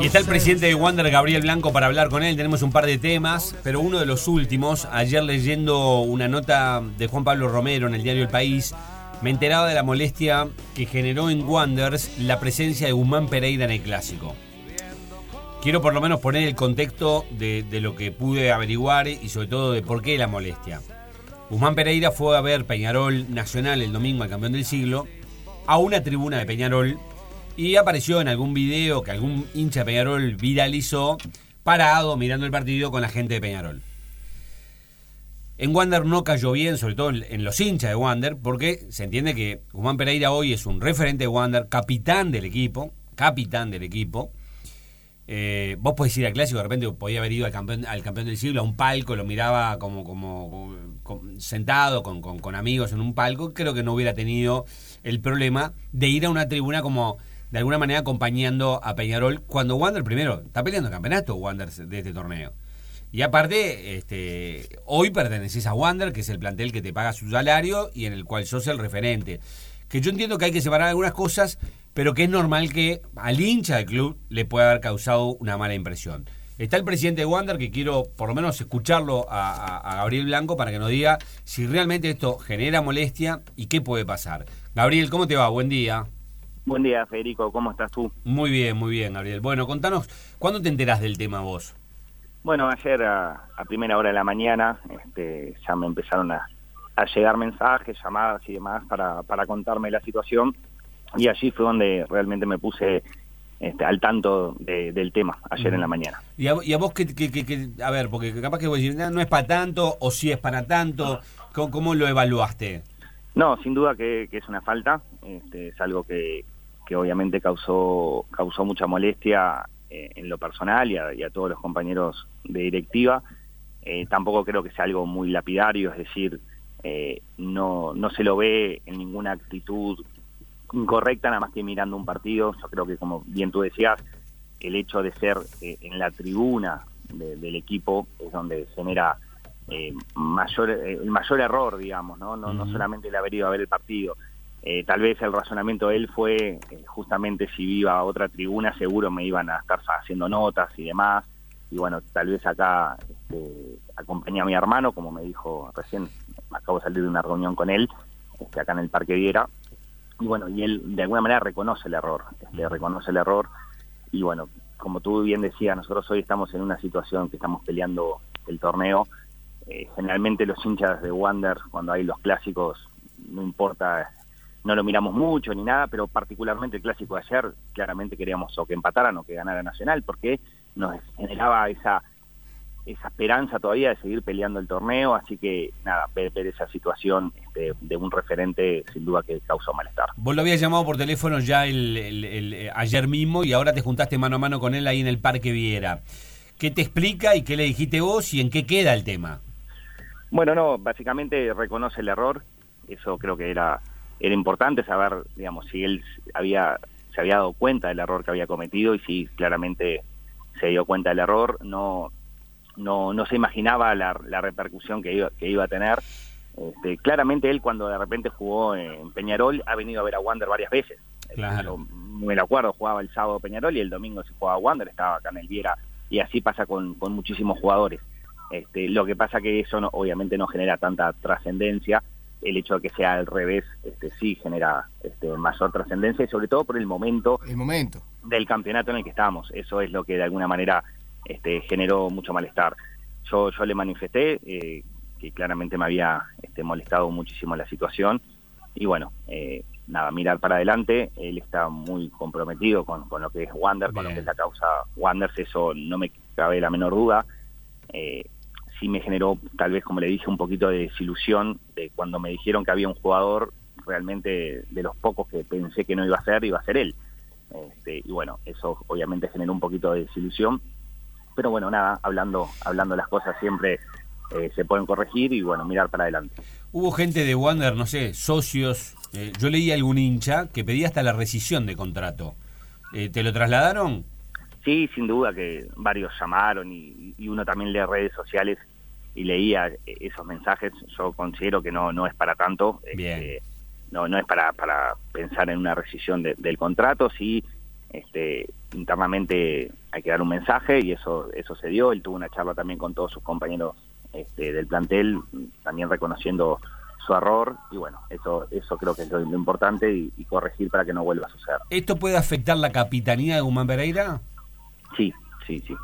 Y está el presidente de Wander, Gabriel Blanco, para hablar con él. Tenemos un par de temas, pero uno de los últimos, ayer leyendo una nota de Juan Pablo Romero en el diario El País, me enteraba de la molestia que generó en Wanders la presencia de Guzmán Pereira en el clásico. Quiero por lo menos poner el contexto de, de lo que pude averiguar y sobre todo de por qué la molestia. Guzmán Pereira fue a ver Peñarol Nacional el domingo al campeón del siglo a una tribuna de Peñarol y apareció en algún video que algún hincha de Peñarol viralizó parado mirando el partido con la gente de Peñarol. En Wander no cayó bien, sobre todo en los hinchas de Wander, porque se entiende que Guzmán Pereira hoy es un referente de Wander, capitán del equipo, capitán del equipo. Eh, vos podés ir al clásico, de repente podía haber ido al campeón, al campeón del siglo a un palco, lo miraba como, como, sentado con, con, amigos en un palco, creo que no hubiera tenido el problema de ir a una tribuna como de alguna manera acompañando a Peñarol cuando Wander primero está peleando el campeonato Wander de este torneo. Y aparte, este, hoy perteneces a Wander, que es el plantel que te paga su salario y en el cual sos el referente. Que yo entiendo que hay que separar algunas cosas, pero que es normal que al hincha del club le pueda haber causado una mala impresión. Está el presidente de Wander, que quiero por lo menos escucharlo a, a, Gabriel Blanco para que nos diga si realmente esto genera molestia y qué puede pasar. Gabriel, ¿cómo te va? Buen día. Buen día, Federico. ¿Cómo estás tú? Muy bien, muy bien, Gabriel. Bueno, contanos, ¿cuándo te enterás del tema vos? Bueno, ayer a, primera hora de la mañana este, ya me empezaron a, llegar mensajes, llamadas y demás para, para contarme la situación y allí fue donde realmente me puse este, al tanto del tema ayer en la mañana. ¿Y a, vos qué, a ver, porque capaz que vos decís, no, es para tanto o sí es para tanto, ¿cómo, lo evaluaste? No, sin duda que, es una falta, este, es algo que, que obviamente causó, causó mucha molestia eh, en lo personal y a, todos los compañeros de directiva. Eh, tampoco creo que sea algo muy lapidario, es decir, eh, no, no se lo ve en ninguna actitud incorrecta, nada más que mirando un partido. Yo creo que, como bien tú decías, el hecho de ser en la tribuna del equipo es donde genera mayor, el mayor error, digamos, ¿no? No, no solamente el haber ido a ver el partido, eh, tal vez el razonamiento de él fue eh, justamente si iba otra tribuna seguro me iban a estar haciendo notas y demás. Y bueno, tal vez acá este, acompañé a mi hermano, como me dijo recién, acabo de salir de una reunión con él, este, acá en el Parque Viera. Y bueno, y él de alguna manera reconoce el error, este, reconoce el error. Y bueno, como tú bien decías, nosotros hoy estamos en una situación que estamos peleando el torneo. Eh, generalmente los hinchas de Wander, cuando hay los clásicos, no importa no lo miramos mucho ni nada, pero particularmente el clásico de ayer, claramente queríamos o que empataran o que ganara Nacional, porque nos generaba esa esa esperanza todavía de seguir peleando el torneo, así que nada, ver, esa situación este, de un referente sin duda que causó malestar. Vos lo habías llamado por teléfono ya el, ayer mismo y ahora te juntaste mano a mano con él ahí en el Parque Viera. ¿Qué te explica y qué le dijiste vos y en qué queda el tema? Bueno, no, básicamente reconoce el error, eso creo que era era importante saber, digamos, si él había se había dado cuenta del error que había cometido y si claramente se dio cuenta del error, no no, no se imaginaba la, repercusión que iba, que iba a tener. Este, claramente él cuando de repente jugó en Peñarol ha venido a ver a Wander varias veces. Claro. me lo acuerdo, jugaba el sábado Peñarol y el domingo se jugaba a Wander, estaba acá en el Viera y así pasa con, con muchísimos jugadores. Este, lo que pasa que eso no, obviamente no genera tanta trascendencia el hecho de que sea al revés este, sí genera este, mayor trascendencia y sobre todo por el momento, el momento del campeonato en el que estamos. Eso es lo que de alguna manera este, generó mucho malestar. Yo, yo le manifesté eh, que claramente me había este, molestado muchísimo la situación y bueno, eh, nada, mirar para adelante. Él está muy comprometido con, con lo que es Wander, con lo que es la causa Wanders, eso no me cabe la menor duda. Eh, sí me generó, tal vez como le dije, un poquito de desilusión de cuando me dijeron que había un jugador realmente de los pocos que pensé que no iba a ser, iba a ser él. Este, y bueno, eso obviamente generó un poquito de desilusión, pero bueno, nada, hablando, hablando las cosas siempre eh, se pueden corregir y bueno, mirar para adelante. Hubo gente de Wander, no sé, socios, eh, yo leí algún hincha que pedía hasta la rescisión de contrato. Eh, ¿Te lo trasladaron? Sí, sin duda que varios llamaron y, uno también lee redes sociales y leía esos mensajes. Yo considero que no no es para tanto. Este, no no es para para pensar en una rescisión del contrato. Sí, este, internamente hay que dar un mensaje y eso eso se dio. Él tuvo una charla también con todos sus compañeros este, del plantel, también reconociendo su error y bueno, eso eso creo que es lo, importante y, corregir para que no vuelva a suceder. ¿Esto puede afectar la capitanía de Guzmán Pereira? Sí, sí, sí.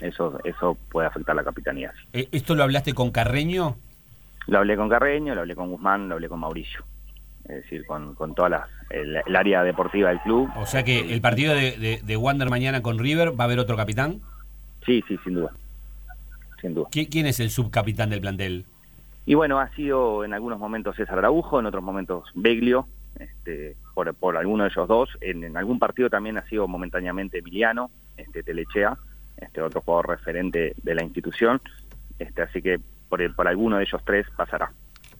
Eso eso puede afectar la capitanía. Eh, ¿Esto lo hablaste con Carreño? Lo hablé con Carreño, lo hablé con Guzmán, lo hablé con Mauricio. Es decir, con, con toda la, el, área deportiva del club. O sea que el partido de, de, Wander mañana con River, ¿va a haber otro capitán? Sí, sí, sin duda. Sin duda. ¿Quién es el subcapitán del plantel? Y bueno, ha sido en algunos momentos César Araujo, en otros momentos Beglio, este, por, por alguno de ellos dos. En, algún partido también ha sido momentáneamente Emiliano, este, Telechea, este otro jugador referente de la institución. Este, así que por, por alguno de ellos tres pasará.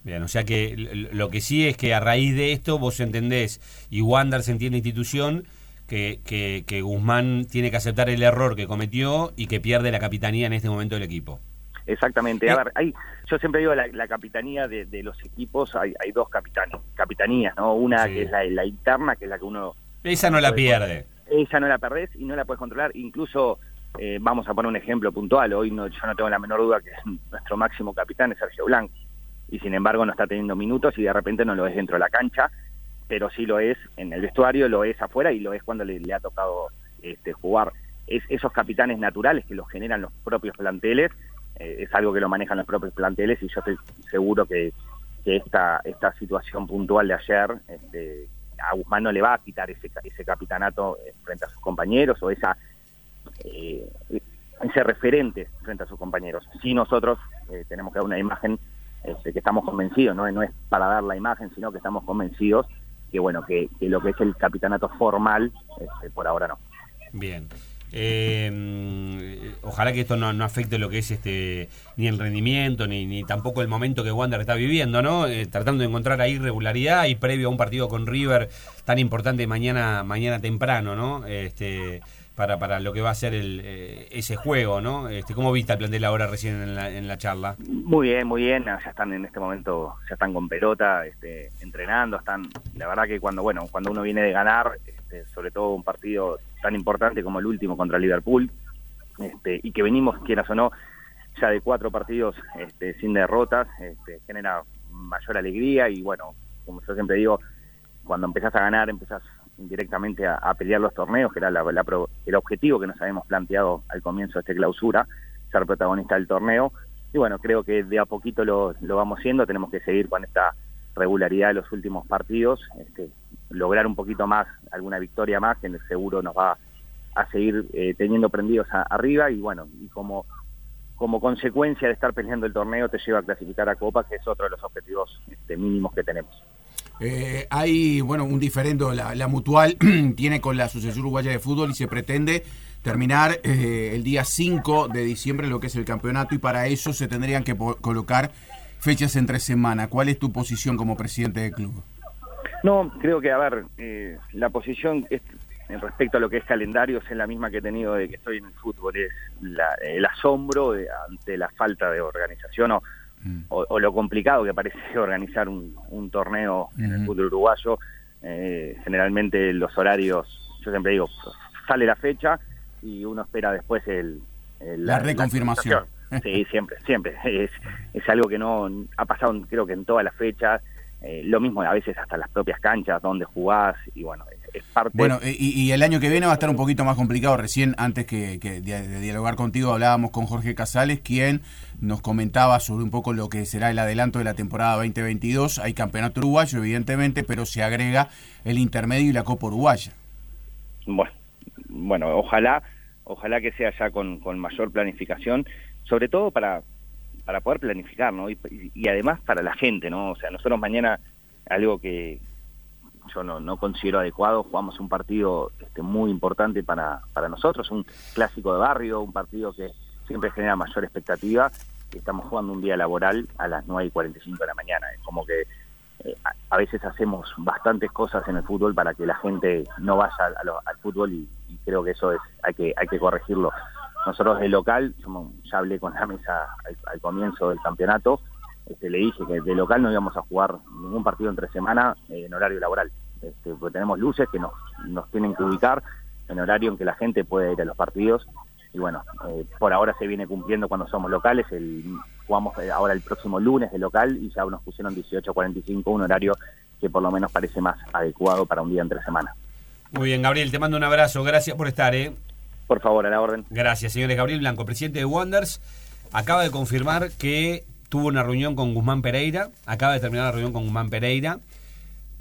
Bien, o sea que lo que sí es que a raíz de esto vos entendés, y Wander se entiende institución, que, que, Guzmán tiene que aceptar el error que cometió y que pierde la capitanía en este momento del equipo. Exactamente. A eh. ver, hay, yo siempre digo la, la capitanía de, los equipos, hay, hay dos capitanes, capitanías, ¿no? Una que es la, la, interna, que es la que uno... Esa no la pierde. Esa no la perdés y no la puedes controlar. Incluso, eh, vamos a poner un ejemplo puntual, hoy no, yo no tengo la menor duda que nuestro máximo capitán es Sergio Blanco y sin embargo no está teniendo minutos y de repente no lo es dentro de la cancha, pero sí lo es en el vestuario, lo es afuera y lo es cuando le, ha tocado este, jugar. Es, esos capitanes naturales que los generan los propios planteles, eh, es algo que lo manejan los propios planteles y yo estoy seguro que, esta, esta situación puntual de ayer este, a Guzmán no le va a quitar ese, ese capitanato eh, frente a sus compañeros o esa eh, ese referente frente a sus compañeros. Si nosotros tenemos que dar una imagen este, que estamos convencidos, ¿no? no es para dar la imagen, sino que estamos convencidos que bueno que, lo que es el capitanato formal, este, por ahora no. Bien. Eh, ojalá que esto no, afecte lo que es este ni el rendimiento ni, ni tampoco el momento que Wander está viviendo, ¿no? Eh, tratando de encontrar ahí regularidad y previo a un partido con River tan importante mañana mañana temprano, ¿no? Este para, para lo que va a ser el, eh, ese juego, ¿no? Este, ¿Cómo viste el plantel ahora recién en la, en la charla? Muy bien, muy bien. Ya están en este momento, ya están con pelota, este, entrenando. Están, la verdad que cuando, bueno, cuando uno viene de ganar, este, sobre todo un partido tan importante como el último contra Liverpool, este, y que venimos, quieras o no, ya de cuatro partidos este, sin derrotas, este, genera mayor alegría y bueno, como yo siempre digo, cuando empezás a ganar, empezás directamente a, pelear los torneos, que era el objetivo que nos habíamos planteado al comienzo de esta clausura, ser protagonista del torneo. Y bueno, creo que de a poquito lo, vamos siendo, tenemos que seguir con esta regularidad de los últimos partidos, este, lograr un poquito más, alguna victoria más, que seguro nos va a seguir eh, teniendo prendidos arriba y bueno, y como como consecuencia de estar peleando el torneo te lleva a clasificar a Copa, que es otro de los objetivos este, mínimos que tenemos. Eh, hay, bueno, un diferendo, la, mutual tiene con la Asociación Uruguaya de Fútbol y se pretende terminar eh, el día 5 de diciembre lo que es el campeonato y para eso se tendrían que colocar fechas entre semana. ¿Cuál es tu posición como presidente del club? No, creo que, a ver, eh, la posición es, respecto a lo que es calendario es la misma que he tenido de que estoy en el fútbol, es el asombro ante la falta de organización o Mm. o, lo complicado que parece organizar un, torneo en el fútbol uruguayo. Eh, generalmente los horarios, yo siempre digo, sale la fecha y uno espera después el, la, reconfirmación. sí, siempre, siempre. Es, es algo que no ha pasado creo que en todas las fechas. Eh, lo mismo a veces hasta las propias canchas donde jugás y bueno, es, parte... Bueno, y, el año que viene va a estar un poquito más complicado. Recién, antes que, de, dialogar contigo, hablábamos con Jorge Casales, quien nos comentaba sobre un poco lo que será el adelanto de la temporada 2022. Hay campeonato uruguayo, evidentemente, pero se agrega el intermedio y la Copa Uruguaya. Bueno, bueno ojalá, ojalá que sea ya con, con mayor planificación, sobre todo para para poder planificar, ¿no? Y, además para la gente, ¿no? O sea, nosotros mañana, algo que yo no, no considero adecuado, jugamos un partido este, muy importante para, para nosotros, un clásico de barrio, un partido que siempre genera mayor expectativa, estamos jugando un día laboral a las 9 y 45 de la mañana. Es como que eh, a, veces hacemos bastantes cosas en el fútbol para que la gente no vaya al, fútbol y, y, creo que eso es hay que hay que corregirlo nosotros de local, ya hablé con la mesa al, comienzo del campeonato, este, le dije que de local no íbamos a jugar ningún partido entre semana eh, en horario laboral, este, porque tenemos luces que nos, nos tienen que ubicar, en horario en que la gente puede ir a los partidos y bueno, eh, por ahora se viene cumpliendo cuando somos locales, el, jugamos eh, ahora el próximo lunes de local y ya nos pusieron 18.45, un horario que por lo menos parece más adecuado para un día entre semana. Muy bien, Gabriel, te mando un abrazo, gracias por estar. ¿eh? Por favor, a la orden. Gracias, señores. Gabriel Blanco, presidente de Wonders, acaba de confirmar que tuvo una reunión con Guzmán Pereira, acaba de terminar la reunión con Guzmán Pereira,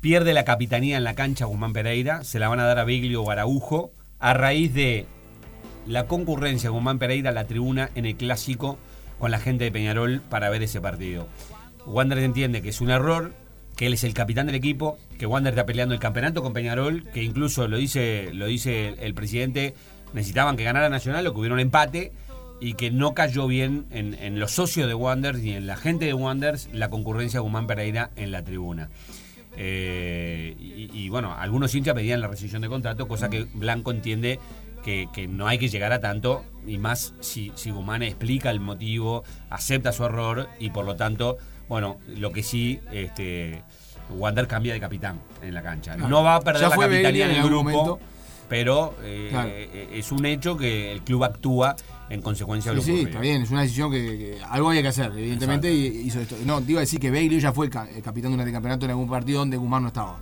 pierde la capitanía en la cancha Guzmán Pereira, se la van a dar a Biglio o a raíz de la concurrencia de Guzmán Pereira a la tribuna en el clásico con la gente de Peñarol para ver ese partido. Wander entiende que es un error, que él es el capitán del equipo, que Wander está peleando el campeonato con Peñarol, que incluso lo dice, lo dice el, presidente, necesitaban que ganara Nacional o que hubiera un empate y que no cayó bien en, los socios de Wanderers ni en la gente de Wanderers la concurrencia de Guzmán Pereira en la tribuna. Eh, y, y, bueno, algunos hinchas pedían la rescisión de contrato, cosa que Blanco entiende que, no hay que llegar a tanto, y más si, si Guzmán explica el motivo, acepta su error, y por lo tanto, bueno, lo que sí, este, Wander cambia de capitán en la cancha. No va a perder la capitanía en el grupo, pero eh, es un hecho que el club actúa en consecuencia de lo Sí, está bien, es una decisión que, algo había que hacer, evidentemente, y hizo esto. No, te iba a decir que Bailey ya fue capitán de un campeonato en algún partido donde Guzmán no estaba.